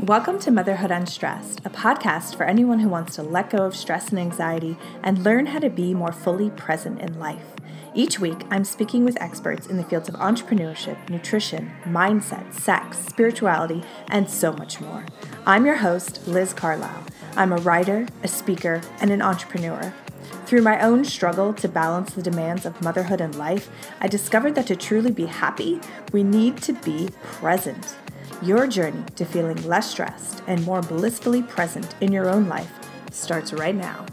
Welcome to Motherhood Unstressed, a podcast for anyone who wants to let go of stress and anxiety and learn how to be more fully present in life. Each week, I'm speaking with experts in the fields of entrepreneurship, nutrition, mindset, sex, spirituality, and so much more. I'm your host, Liz Carlisle. I'm a writer, a speaker, and an entrepreneur. Through my own struggle to balance the demands of motherhood and life, I discovered that to truly be happy, we need to be present. Your journey to feeling less stressed and more blissfully present in your own life starts right now.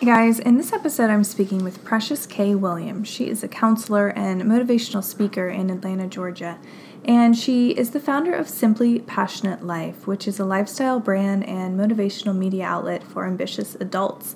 Hey guys, in this episode, I'm speaking with Precious K. Williams. She is a counselor and motivational speaker in Atlanta, Georgia. And she is the founder of Simply Passionate Life, which is a lifestyle brand and motivational media outlet for ambitious adults.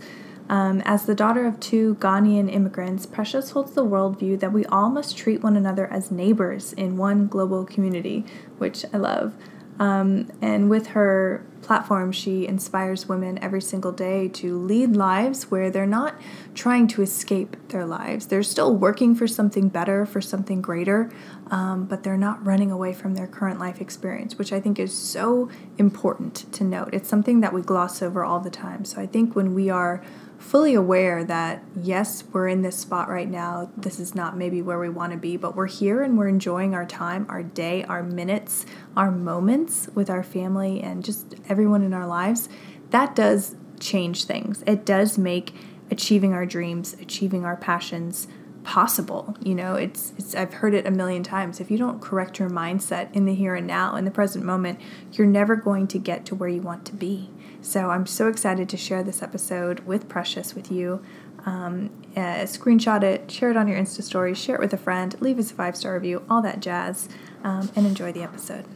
Um, as the daughter of two Ghanaian immigrants, Precious holds the worldview that we all must treat one another as neighbors in one global community, which I love. Um, and with her platform, she inspires women every single day to lead lives where they're not trying to escape their lives. They're still working for something better, for something greater, um, but they're not running away from their current life experience, which I think is so important to note. It's something that we gloss over all the time. So I think when we are fully aware that yes, we're in this spot right now. This is not maybe where we want to be, but we're here and we're enjoying our time, our day, our minutes, our moments with our family and just everyone in our lives. That does change things. It does make achieving our dreams, achieving our passions possible. You know, it's it's I've heard it a million times. If you don't correct your mindset in the here and now, in the present moment, you're never going to get to where you want to be. So I'm so excited to share this episode with Precious with you. Um, uh, screenshot it, share it on your Insta story, share it with a friend, leave us a five star review, all that jazz, um, and enjoy the episode.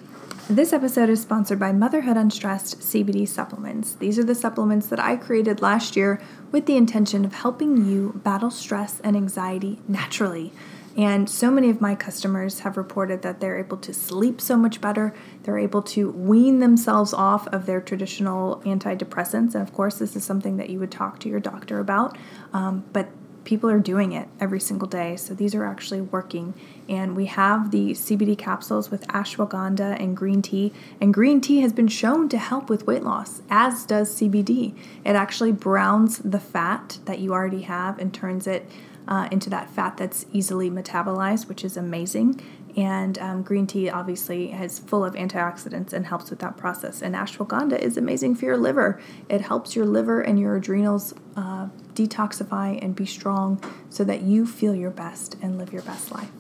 This episode is sponsored by Motherhood Unstressed CBD supplements. These are the supplements that I created last year with the intention of helping you battle stress and anxiety naturally. And so many of my customers have reported that they're able to sleep so much better. They're able to wean themselves off of their traditional antidepressants. And of course, this is something that you would talk to your doctor about. Um, but people are doing it every single day. So these are actually working. And we have the CBD capsules with ashwagandha and green tea. And green tea has been shown to help with weight loss, as does CBD. It actually browns the fat that you already have and turns it uh, into that fat that's easily metabolized, which is amazing. And um, green tea obviously is full of antioxidants and helps with that process. And ashwagandha is amazing for your liver. It helps your liver and your adrenals uh, detoxify and be strong so that you feel your best and live your best life.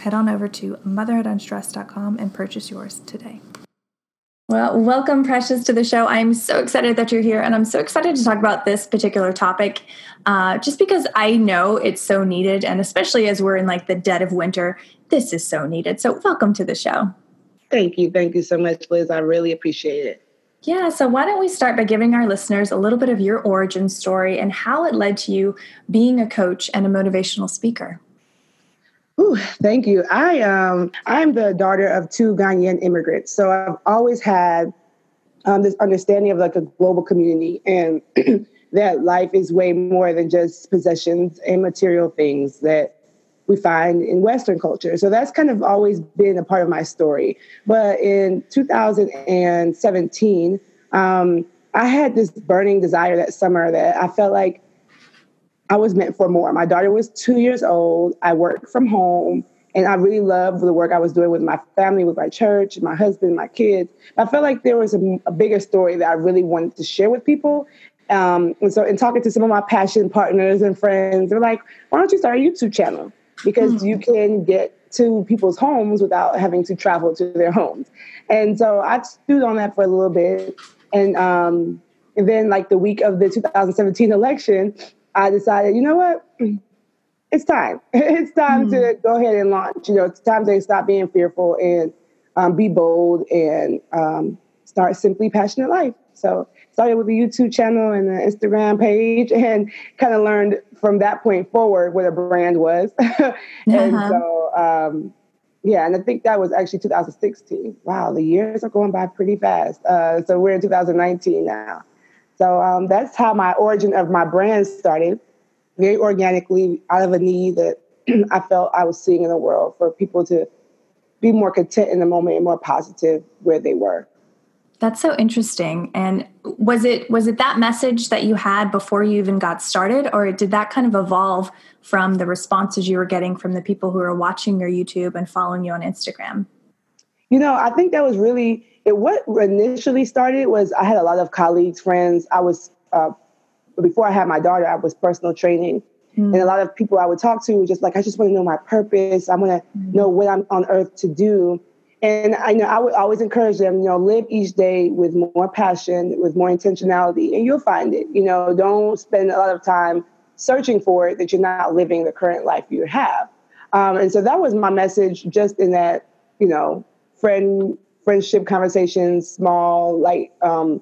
Head on over to motherhoodunstressed.com and purchase yours today. Well, welcome, Precious, to the show. I'm so excited that you're here, and I'm so excited to talk about this particular topic, uh, just because I know it's so needed, and especially as we're in like the dead of winter, this is so needed. So, welcome to the show. Thank you. Thank you so much, Liz. I really appreciate it. Yeah, so why don't we start by giving our listeners a little bit of your origin story and how it led to you being a coach and a motivational speaker? Ooh, thank you. I um I'm the daughter of two Ghanaian immigrants, so I've always had um, this understanding of like a global community and that life is way more than just possessions and material things that we find in Western culture. So that's kind of always been a part of my story. But in 2017, um, I had this burning desire that summer that I felt like I was meant for more. My daughter was two years old. I worked from home and I really loved the work I was doing with my family, with my church, my husband, my kids. I felt like there was a, a bigger story that I really wanted to share with people. Um, and so, in talking to some of my passion partners and friends, they're like, why don't you start a YouTube channel? Because mm-hmm. you can get to people's homes without having to travel to their homes. And so I stewed on that for a little bit. And, um, and then, like the week of the 2017 election, I decided, you know what? It's time. it's time mm-hmm. to go ahead and launch. You know, it's time to stop being fearful and um, be bold and um, start simply passionate life. So started with a YouTube channel and an Instagram page and kind of learned from that point forward what a brand was. and uh-huh. so um, yeah, and I think that was actually 2016. Wow, the years are going by pretty fast. Uh, so we're in 2019 now. So um, that's how my origin of my brand started, very organically out of a need that I felt I was seeing in the world for people to be more content in the moment and more positive where they were. That's so interesting. And was it was it that message that you had before you even got started or did that kind of evolve from the responses you were getting from the people who were watching your YouTube and following you on Instagram? You know, I think that was really it what initially started was I had a lot of colleagues, friends. I was uh, before I had my daughter, I was personal training. Mm. And a lot of people I would talk to were just like, I just want to know my purpose. I want to mm. know what I'm on earth to do. And I know I would always encourage them, you know, live each day with more passion, with more intentionality, and you'll find it. You know, don't spend a lot of time searching for it that you're not living the current life you have. Um, and so that was my message, just in that, you know, friend friendship conversations, small like um,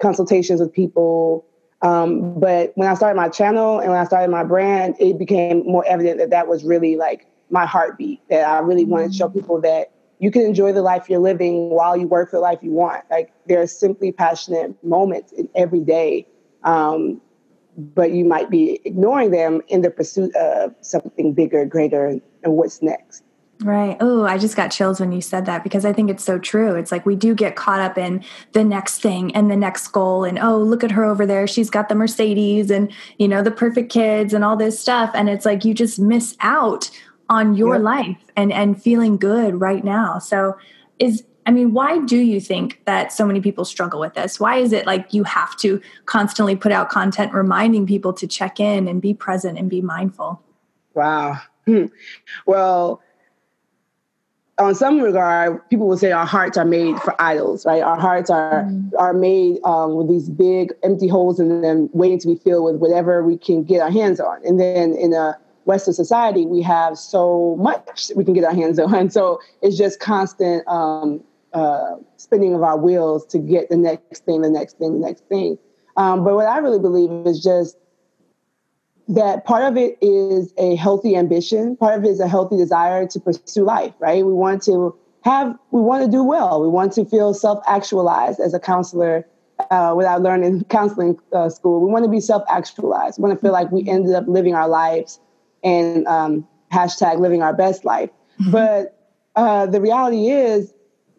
consultations with people. Um, but when I started my channel and when I started my brand, it became more evident that that was really like my heartbeat. That I really wanted to show mm-hmm. people that you can enjoy the life you're living while you work for the life you want. Like there are simply passionate moments in every day, um, but you might be ignoring them in the pursuit of something bigger, greater, and what's next. Right. Oh, I just got chills when you said that because I think it's so true. It's like we do get caught up in the next thing and the next goal and oh, look at her over there. She's got the Mercedes and, you know, the perfect kids and all this stuff and it's like you just miss out on your yep. life and and feeling good right now. So is I mean, why do you think that so many people struggle with this? Why is it like you have to constantly put out content reminding people to check in and be present and be mindful? Wow. Hmm. Well, on some regard, people will say our hearts are made for idols, right? Our hearts are mm. are made um, with these big empty holes in them, waiting to be filled with whatever we can get our hands on. And then in a Western society, we have so much we can get our hands on. So it's just constant um, uh, spinning of our wheels to get the next thing, the next thing, the next thing. Um, but what I really believe is just that part of it is a healthy ambition. Part of it is a healthy desire to pursue life, right? We want to have, we want to do well. We want to feel self actualized as a counselor uh, without learning counseling uh, school. We want to be self actualized. We want to feel like we ended up living our lives and um, hashtag living our best life. Mm-hmm. But uh, the reality is,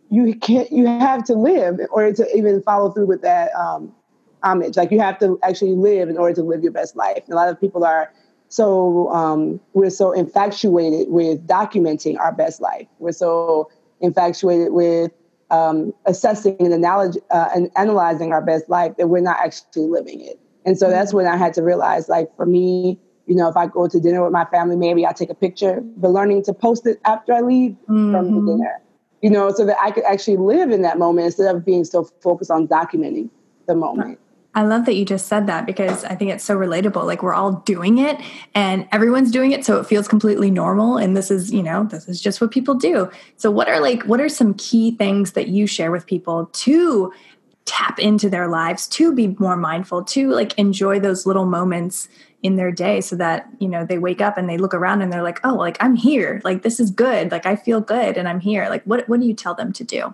you can't. You have to live in order to even follow through with that um, homage. Like you have to actually live in order to live your best life. And a lot of people are so um, we're so infatuated with documenting our best life. We're so infatuated with um, assessing and, analog- uh, and analyzing our best life that we're not actually living it. And so that's mm-hmm. when I had to realize, like for me, you know, if I go to dinner with my family, maybe I'll take a picture, but learning to post it after I leave mm-hmm. from the mm-hmm. dinner, you know, so that I could actually live in that moment instead of being so focused on documenting the moment. I love that you just said that because I think it's so relatable. Like we're all doing it and everyone's doing it so it feels completely normal and this is, you know, this is just what people do. So what are like what are some key things that you share with people to tap into their lives, to be more mindful, to like enjoy those little moments in their day so that, you know, they wake up and they look around and they're like, "Oh, like I'm here. Like this is good. Like I feel good and I'm here." Like what what do you tell them to do?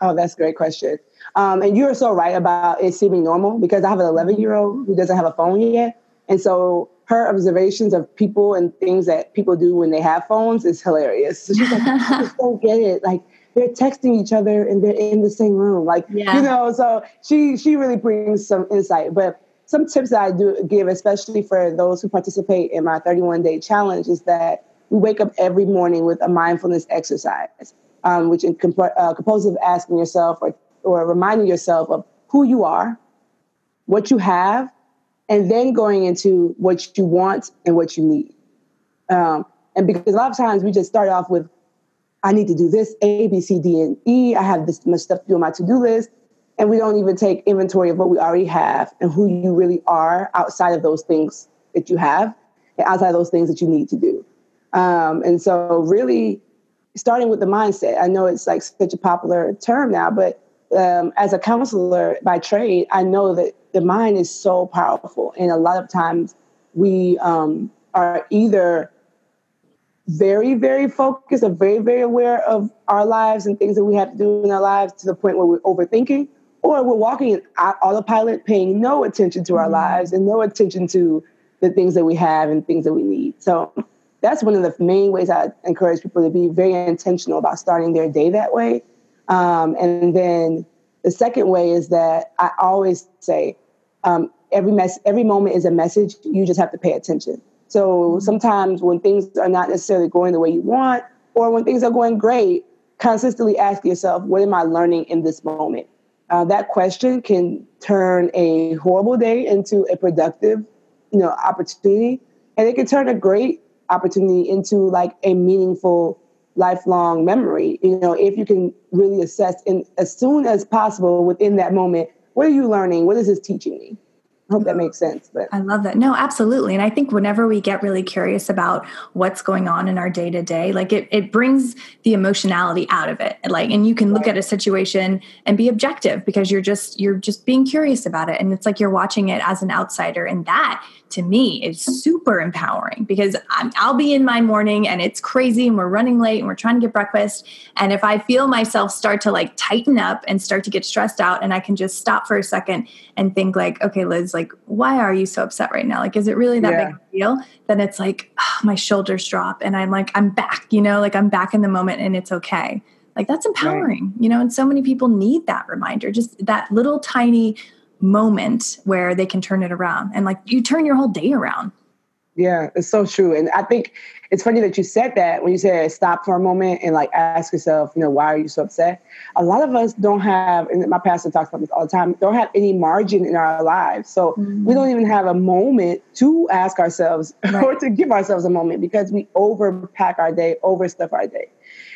Oh, that's a great question. Um, and you're so right about it seeming normal because I have an 11 year old who doesn't have a phone yet. And so her observations of people and things that people do when they have phones is hilarious. So she's like, I just don't get it. Like they're texting each other and they're in the same room. Like, yeah. you know, so she she really brings some insight. But some tips that I do give, especially for those who participate in my 31 day challenge, is that we wake up every morning with a mindfulness exercise, um, which is comp- uh, composed of asking yourself or or reminding yourself of who you are, what you have, and then going into what you want and what you need. Um, and because a lot of times we just start off with, I need to do this A, B, C, D, and E. I have this much stuff to do on my to do list. And we don't even take inventory of what we already have and who you really are outside of those things that you have and outside of those things that you need to do. Um, and so, really, starting with the mindset, I know it's like such a popular term now, but um, as a counselor by trade, I know that the mind is so powerful. And a lot of times we um, are either very, very focused or very, very aware of our lives and things that we have to do in our lives to the point where we're overthinking, or we're walking in autopilot, paying no attention to our mm-hmm. lives and no attention to the things that we have and things that we need. So that's one of the main ways I encourage people to be very intentional about starting their day that way. Um, and then the second way is that I always say um, every mess, every moment is a message. You just have to pay attention. So sometimes when things are not necessarily going the way you want, or when things are going great, consistently ask yourself, what am I learning in this moment? Uh, that question can turn a horrible day into a productive, you know, opportunity, and it can turn a great opportunity into like a meaningful lifelong memory. You know, if you can really assess in as soon as possible within that moment, what are you learning? What is this teaching me? I hope that makes sense. But I love that. No, absolutely. And I think whenever we get really curious about what's going on in our day to day, like it, it brings the emotionality out of it. Like, and you can look right. at a situation and be objective because you're just, you're just being curious about it. And it's like you're watching it as an outsider. And that to me is super empowering because i will be in my morning and it's crazy and we're running late and we're trying to get breakfast. And if I feel myself start to like tighten up and start to get stressed out, and I can just stop for a second and think, like, okay, Liz, like, why are you so upset right now? Like, is it really that yeah. big a deal? Then it's like, oh, my shoulders drop and I'm like, I'm back, you know, like I'm back in the moment and it's okay. Like, that's empowering, right. you know, and so many people need that reminder, just that little tiny moment where they can turn it around and like you turn your whole day around yeah it's so true and i think it's funny that you said that when you said stop for a moment and like ask yourself you know why are you so upset a lot of us don't have and my pastor talks about this all the time don't have any margin in our lives so mm-hmm. we don't even have a moment to ask ourselves right. or to give ourselves a moment because we overpack our day overstuff our day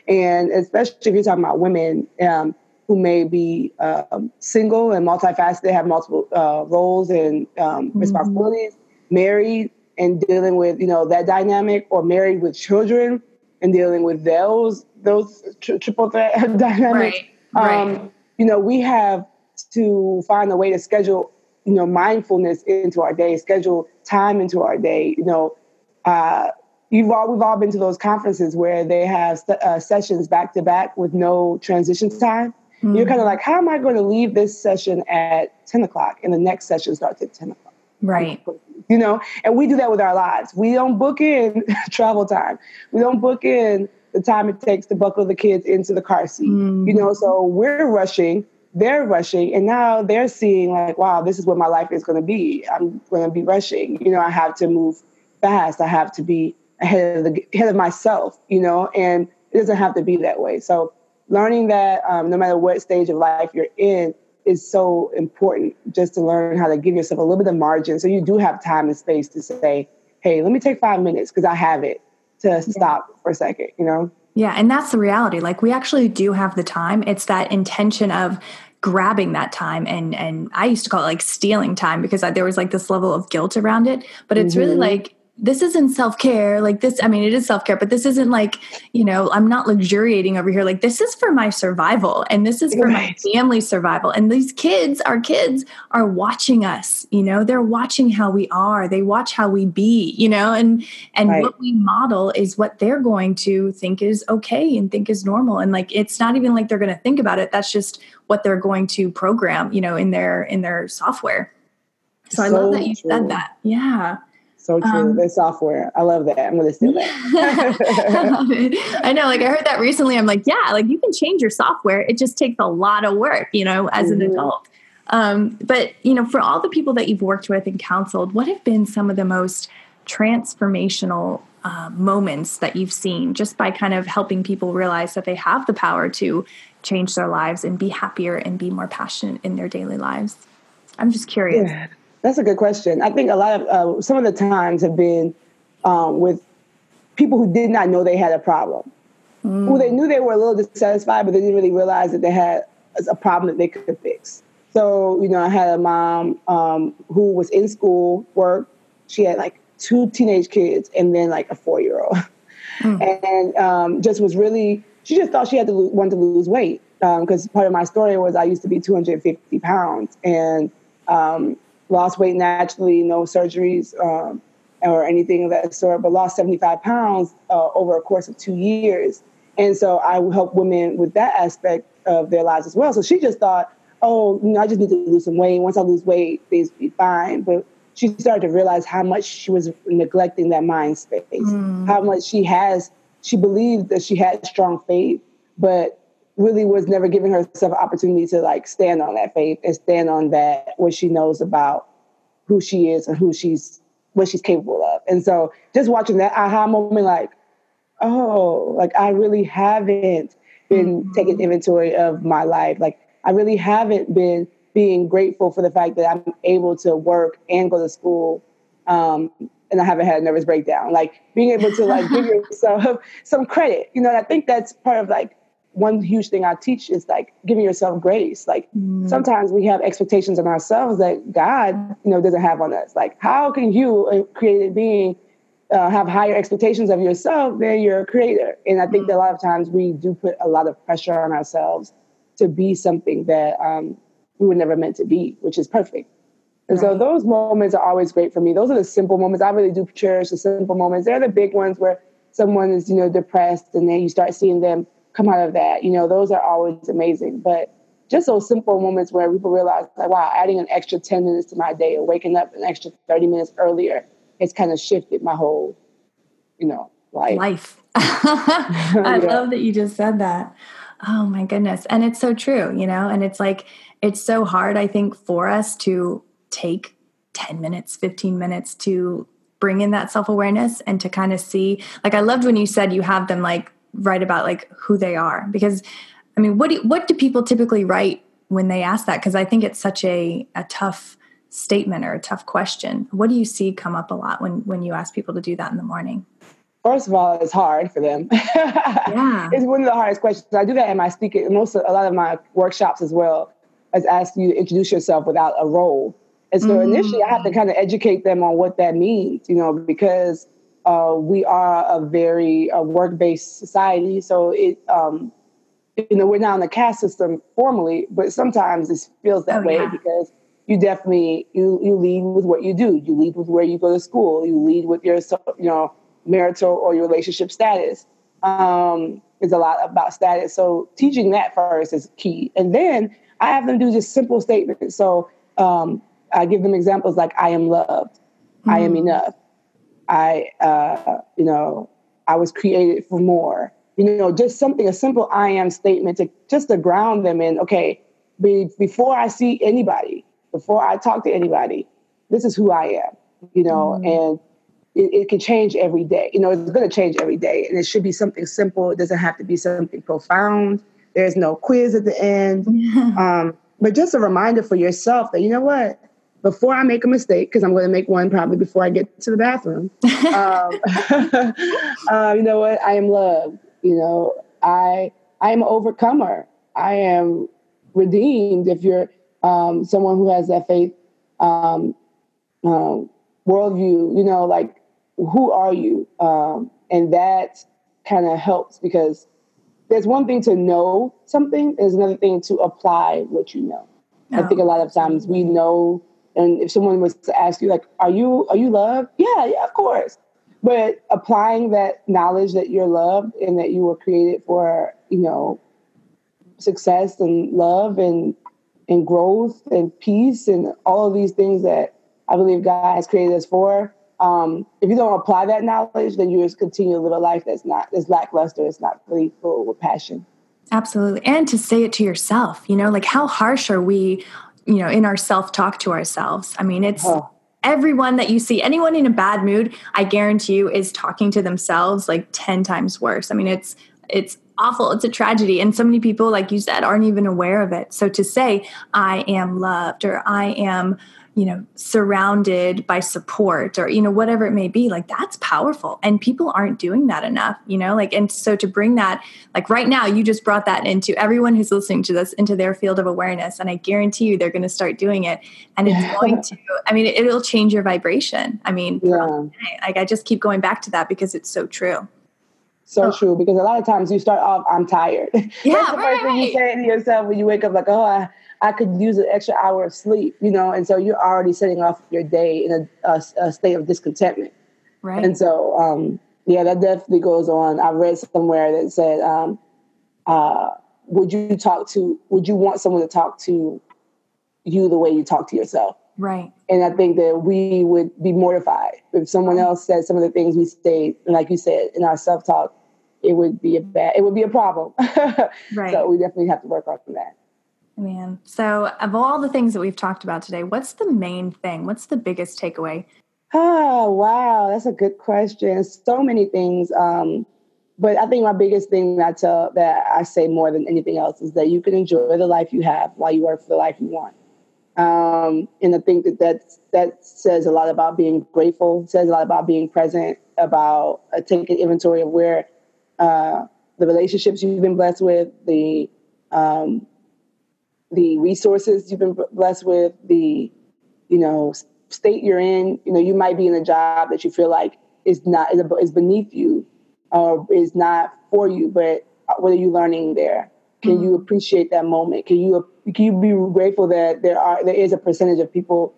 and especially if you're talking about women um, who may be um, single and multifaceted, have multiple uh, roles and um, mm-hmm. responsibilities, married and dealing with you know that dynamic, or married with children and dealing with those those tri- triple threat dynamics. Right. Um, right. You know, we have to find a way to schedule you know mindfulness into our day, schedule time into our day. You know. Uh, you've all we've all been to those conferences where they have uh, sessions back to back with no transition time Mm-hmm. You're kind of like, how am I going to leave this session at 10 o'clock and the next session starts at 10 o'clock? Right. You know, and we do that with our lives. We don't book in travel time. We don't book in the time it takes to buckle the kids into the car seat. Mm-hmm. You know, so we're rushing, they're rushing, and now they're seeing like, wow, this is what my life is going to be. I'm going to be rushing. You know, I have to move fast. I have to be ahead of the ahead of myself. You know, and it doesn't have to be that way. So learning that um, no matter what stage of life you're in is so important just to learn how to give yourself a little bit of margin. So you do have time and space to say hey let me take five minutes because i have it to stop for a second you know? Yeah and that's the reality. Like we actually do have the time. It's that intention of grabbing that time and and i used to call it like stealing time because I, there was like this level of guilt around it. But it's mm-hmm. really like this isn't self-care like this i mean it is self-care but this isn't like you know i'm not luxuriating over here. Like this is for my survival and this is for right. my family survival. And these kids our kids are watching us you know they're watching how we are. They watch how we be you know and and right. what we model is what they're going to think is okay and think is normal. And like it's not even like they're going to think about it. That's just what they're going to program you know in their in their software. So, so i love that you true. said that. Yeah so true. Um, the software. I love that. I'm going to steal that. I, I know. Like I heard that recently. I'm like, yeah, like you can change your software. It just takes a lot of work, you know, as mm-hmm. an adult. Um, but, you know, for all the people that you've worked with and counseled, what have been some of the most transformational uh, moments that you've seen just by kind of helping people realize that they have the power to change their lives and be happier and be more passionate in their daily lives? I'm just curious. Yeah. That's a good question. I think a lot of uh, some of the times have been um, with people who did not know they had a problem, mm. who they knew they were a little dissatisfied, but they didn't really realize that they had a problem that they could fix. So, you know, I had a mom um, who was in school, work. She had like two teenage kids and then like a four year old. Mm. And um, just was really, she just thought she had to lo- want to lose weight. Because um, part of my story was I used to be 250 pounds. And um, lost weight naturally, no surgeries um, or anything of that sort, but lost 75 pounds uh, over a course of two years. And so I help women with that aspect of their lives as well. So she just thought, oh, you know, I just need to lose some weight. Once I lose weight, things will be fine. But she started to realize how much she was neglecting that mind space, mm. how much she has, she believed that she had strong faith, but really was never giving herself an opportunity to like stand on that faith and stand on that what she knows about who she is and who she's what she's capable of. And so just watching that aha moment, like, oh, like I really haven't been mm-hmm. taking inventory of my life. Like I really haven't been being grateful for the fact that I'm able to work and go to school. Um, and I haven't had a nervous breakdown. Like being able to like give yourself some credit. You know, And I think that's part of like one huge thing I teach is like giving yourself grace. Like mm. sometimes we have expectations on ourselves that God, you know, doesn't have on us. Like how can you, a created being, uh, have higher expectations of yourself than your creator? And I think mm. that a lot of times we do put a lot of pressure on ourselves to be something that um, we were never meant to be, which is perfect. And right. so those moments are always great for me. Those are the simple moments. I really do cherish the simple moments. They're the big ones where someone is, you know, depressed and then you start seeing them come out of that. You know, those are always amazing. But just those simple moments where people realize, like, wow, adding an extra 10 minutes to my day or waking up an extra 30 minutes earlier has kind of shifted my whole, you know, life. Life. I yeah. love that you just said that. Oh my goodness. And it's so true, you know, and it's like, it's so hard, I think, for us to take 10 minutes, 15 minutes to bring in that self awareness and to kind of see. Like, I loved when you said you have them like write about like who they are. Because i mean what do what do people typically write when they ask that? Because i think it's such a a tough statement or a tough question. What do you see come up a lot when when you ask people to do that in the morning? First of all it's hard for them. Yeah. It's one of the hardest questions. I do that in my speaking most of, a lot of my workshops as well as ask you to introduce yourself without a role. And so mm-hmm. initially i have to kind of educate them on what that means you know because uh, we are a very uh, work-based society, so it um, you know we're not in the caste system formally, but sometimes it feels that oh, way yeah. because you definitely you you lead with what you do. You lead with where you go to school. You lead with your you know marital or your relationship status. Um, is a lot about status. So teaching that first is key, and then I have them do just simple statements. So um, I give them examples like "I am loved," mm-hmm. "I am mm-hmm. enough." I, uh, you know, I was created for more. You know, just something, a simple I am statement to just to ground them in, okay, be, before I see anybody, before I talk to anybody, this is who I am, you know, mm and it, it, can change every day. You know, it's going to change every day. And it should be something simple. It doesn't have to be something profound. There's no quiz at the end. um, but just a reminder for yourself that, you know what, before I make a mistake, because I'm going to make one probably before I get to the bathroom. um, uh, you know what? I am loved. You know, I I am overcomer. I am redeemed. If you're um, someone who has that faith um, um, worldview, you know, like who are you? Um, and that kind of helps because there's one thing to know something. There's another thing to apply what you know. I think a lot of times we know and if someone was to ask you, like, are you are you loved? Yeah, yeah, of course. But applying that knowledge that you're loved and that you were created for, you know, success and love and and growth and peace and all of these things that I believe God has created us for. Um, if you don't apply that knowledge, then you just continue to live a life that's not that's lackluster. It's not really full with passion. Absolutely. And to say it to yourself, you know, like how harsh are we you know in our self talk to ourselves. I mean it's oh. everyone that you see anyone in a bad mood i guarantee you is talking to themselves like 10 times worse. I mean it's it's awful. It's a tragedy. And so many people like you said aren't even aware of it. So to say i am loved or i am you know surrounded by support or you know whatever it may be like that's powerful and people aren't doing that enough you know like and so to bring that like right now you just brought that into everyone who's listening to this into their field of awareness and i guarantee you they're going to start doing it and it's yeah. going to i mean it'll change your vibration i mean yeah. like i just keep going back to that because it's so true so oh. true because a lot of times you start off i'm tired yeah that's the right, first thing you say to yourself when you wake up like oh I, I could use an extra hour of sleep, you know, and so you're already setting off your day in a, a, a state of discontentment. Right. And so, um, yeah, that definitely goes on. I read somewhere that said, um, uh, would you talk to, would you want someone to talk to you the way you talk to yourself? Right. And I think that we would be mortified if someone else said some of the things we say, like you said, in our self talk, it would be a bad, it would be a problem. right. So we definitely have to work on that. Man. So, of all the things that we've talked about today, what's the main thing? What's the biggest takeaway? Oh, wow. That's a good question. So many things. Um, but I think my biggest thing that I tell that I say more than anything else is that you can enjoy the life you have while you work for the life you want. Um, and I think that that that says a lot about being grateful. Says a lot about being present. About uh, taking inventory of where uh, the relationships you've been blessed with, the um, the resources you've been blessed with, the you know state you're in. You know, you might be in a job that you feel like is not is beneath you or is not for you, but what are you learning there? Can mm-hmm. you appreciate that moment? Can you can you be grateful that there are there is a percentage of people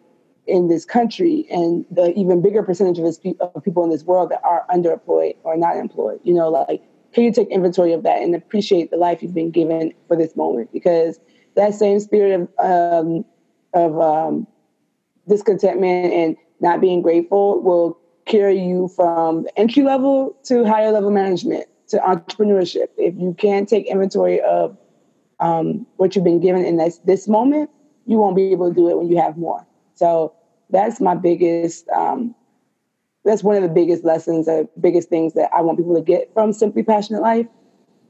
in this country and the even bigger percentage of, this, of people in this world that are underemployed or not employed? You know, like can you take inventory of that and appreciate the life you've been given for this moment? Because that same spirit of um, of um, discontentment and not being grateful will carry you from entry level to higher level management to entrepreneurship. If you can't take inventory of um, what you've been given in this this moment, you won't be able to do it when you have more. So that's my biggest. Um, that's one of the biggest lessons, the biggest things that I want people to get from Simply Passionate Life.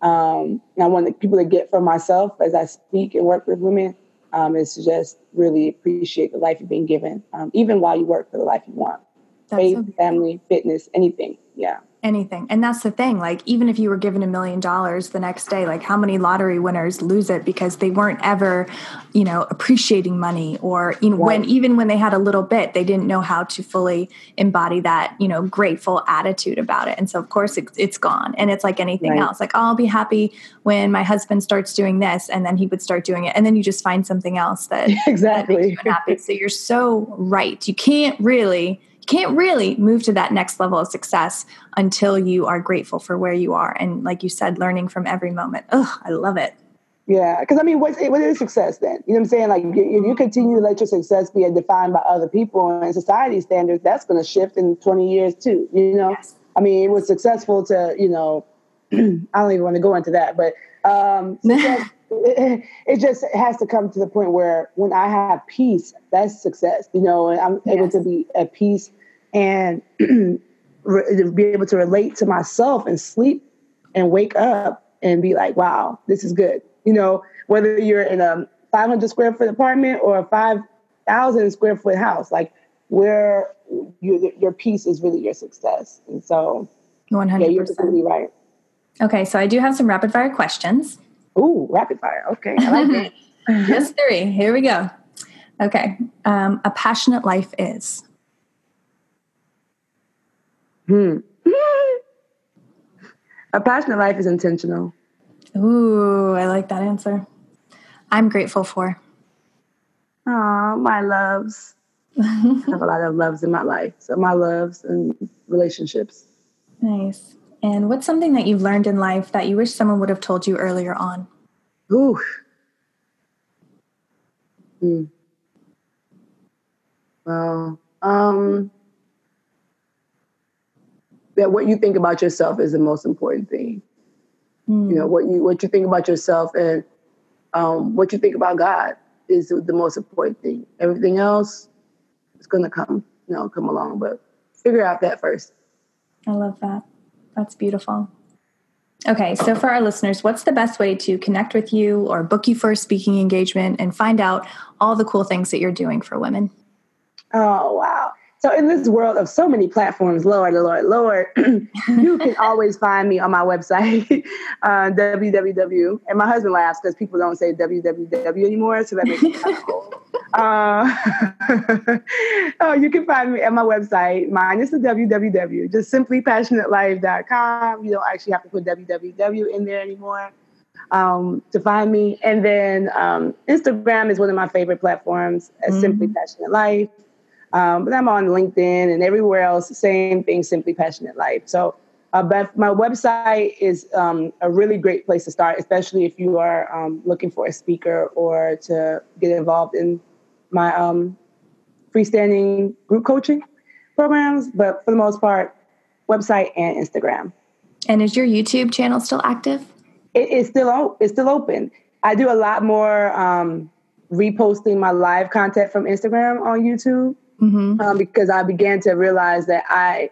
Um, and I want the people to get from myself as I speak and work with women um, is to just really appreciate the life you've been given, um, even while you work for the life you want. That's Faith, so family, fitness, anything. Yeah anything. And that's the thing. Like, even if you were given a million dollars the next day, like, how many lottery winners lose it because they weren't ever, you know, appreciating money or, you know, right. when even when they had a little bit, they didn't know how to fully embody that, you know, grateful attitude about it. And so, of course, it, it's gone. And it's like anything right. else. Like, oh, I'll be happy when my husband starts doing this, and then he would start doing it. And then you just find something else that exactly that makes you happy. So you're so right. You can't really can't really move to that next level of success until you are grateful for where you are and like you said learning from every moment. Oh i love it. Yeah because i mean what's, what is success then? You know what i'm saying? Like if you continue to let your success be defined by other people and society standards that's going to shift in 20 years too you know? Yes. i mean it was successful to you know i don't even want to go into that but um success, it, it, just has to come to the point where when I have peace, that's success, you know, and I'm yes. able to be at peace and be able to relate to myself and sleep and wake up and be like, wow, this is good. You know, whether you're in a 500 square foot apartment or a 5,000 square foot house, like where you, your peace is really your success. And so, 100%. Yeah, you're completely right. Okay, so I do have some rapid fire questions. Ooh, rapid fire. Okay, I like. Just three. Here we go. Okay, um, a passionate life is. Hmm. A passionate life is intentional. Ooh, I like that answer. I'm grateful for. Oh, my loves. I have a lot of loves in my life. So my loves and relationships. Nice. And what's something that you've learned in life that you wish someone would have told you earlier on? Ooh. Hmm. Well, um, that what you think about yourself is the most important thing. Mm. You know what you what you think about yourself and um, what you think about God is the most important thing. Everything else is going to come, you know, come along, but figure out that first. I love that. That's beautiful. Okay, so for our listeners, what's the best way to connect with you or book you for a speaking engagement and find out all the cool things that you're doing for women? Oh, wow. So in this world of so many platforms, Lord, Lord, Lord, you can always find me on my website, uh, www. And my husband laughs because people don't say www anymore, so that makes me kind of cool. Uh, oh, you can find me at my website. Mine is the www. Just simplypassionatelife.com. You don't actually have to put www in there anymore um, to find me. And then um, Instagram is one of my favorite platforms, mm-hmm. Simply Passionate Life. Um, but I'm on LinkedIn and everywhere else, same thing, Simply Passionate Life. So uh, but my website is um, a really great place to start, especially if you are um, looking for a speaker or to get involved in my um, freestanding group coaching programs, but for the most part, website and Instagram. And is your YouTube channel still active? It is still it's still open. I do a lot more um, reposting my live content from Instagram on YouTube mm-hmm. um, because I began to realize that I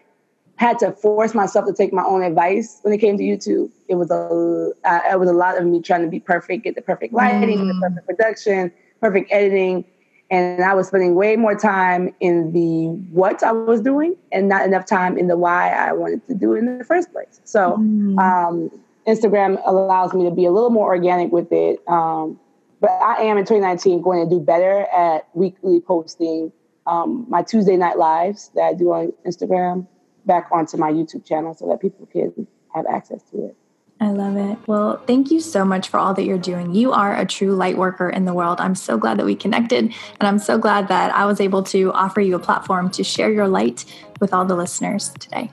had to force myself to take my own advice when it came to YouTube. It was a uh, it was a lot of me trying to be perfect, get the perfect lighting, mm. the perfect production, perfect editing, and I was spending way more time in the what I was doing and not enough time in the why I wanted to do it in the first place. So mm. um, Instagram allows me to be a little more organic with it. Um, but I am in 2019 going to do better at weekly posting um, my Tuesday night lives that I do on Instagram back onto my YouTube channel so that people can have access to it. I love it. Well, thank you so much for all that you're doing. You are a true light worker in the world. I'm so glad that we connected, and I'm so glad that I was able to offer you a platform to share your light with all the listeners today.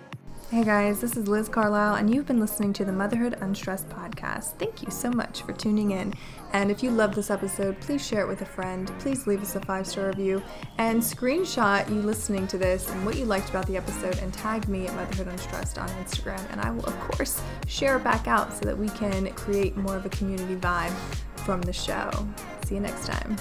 Hey guys, this is Liz Carlisle, and you've been listening to the Motherhood Unstressed podcast. Thank you so much for tuning in. And if you love this episode, please share it with a friend. Please leave us a five star review and screenshot you listening to this and what you liked about the episode and tag me at Motherhood Unstressed on Instagram. And I will, of course, share it back out so that we can create more of a community vibe from the show. See you next time.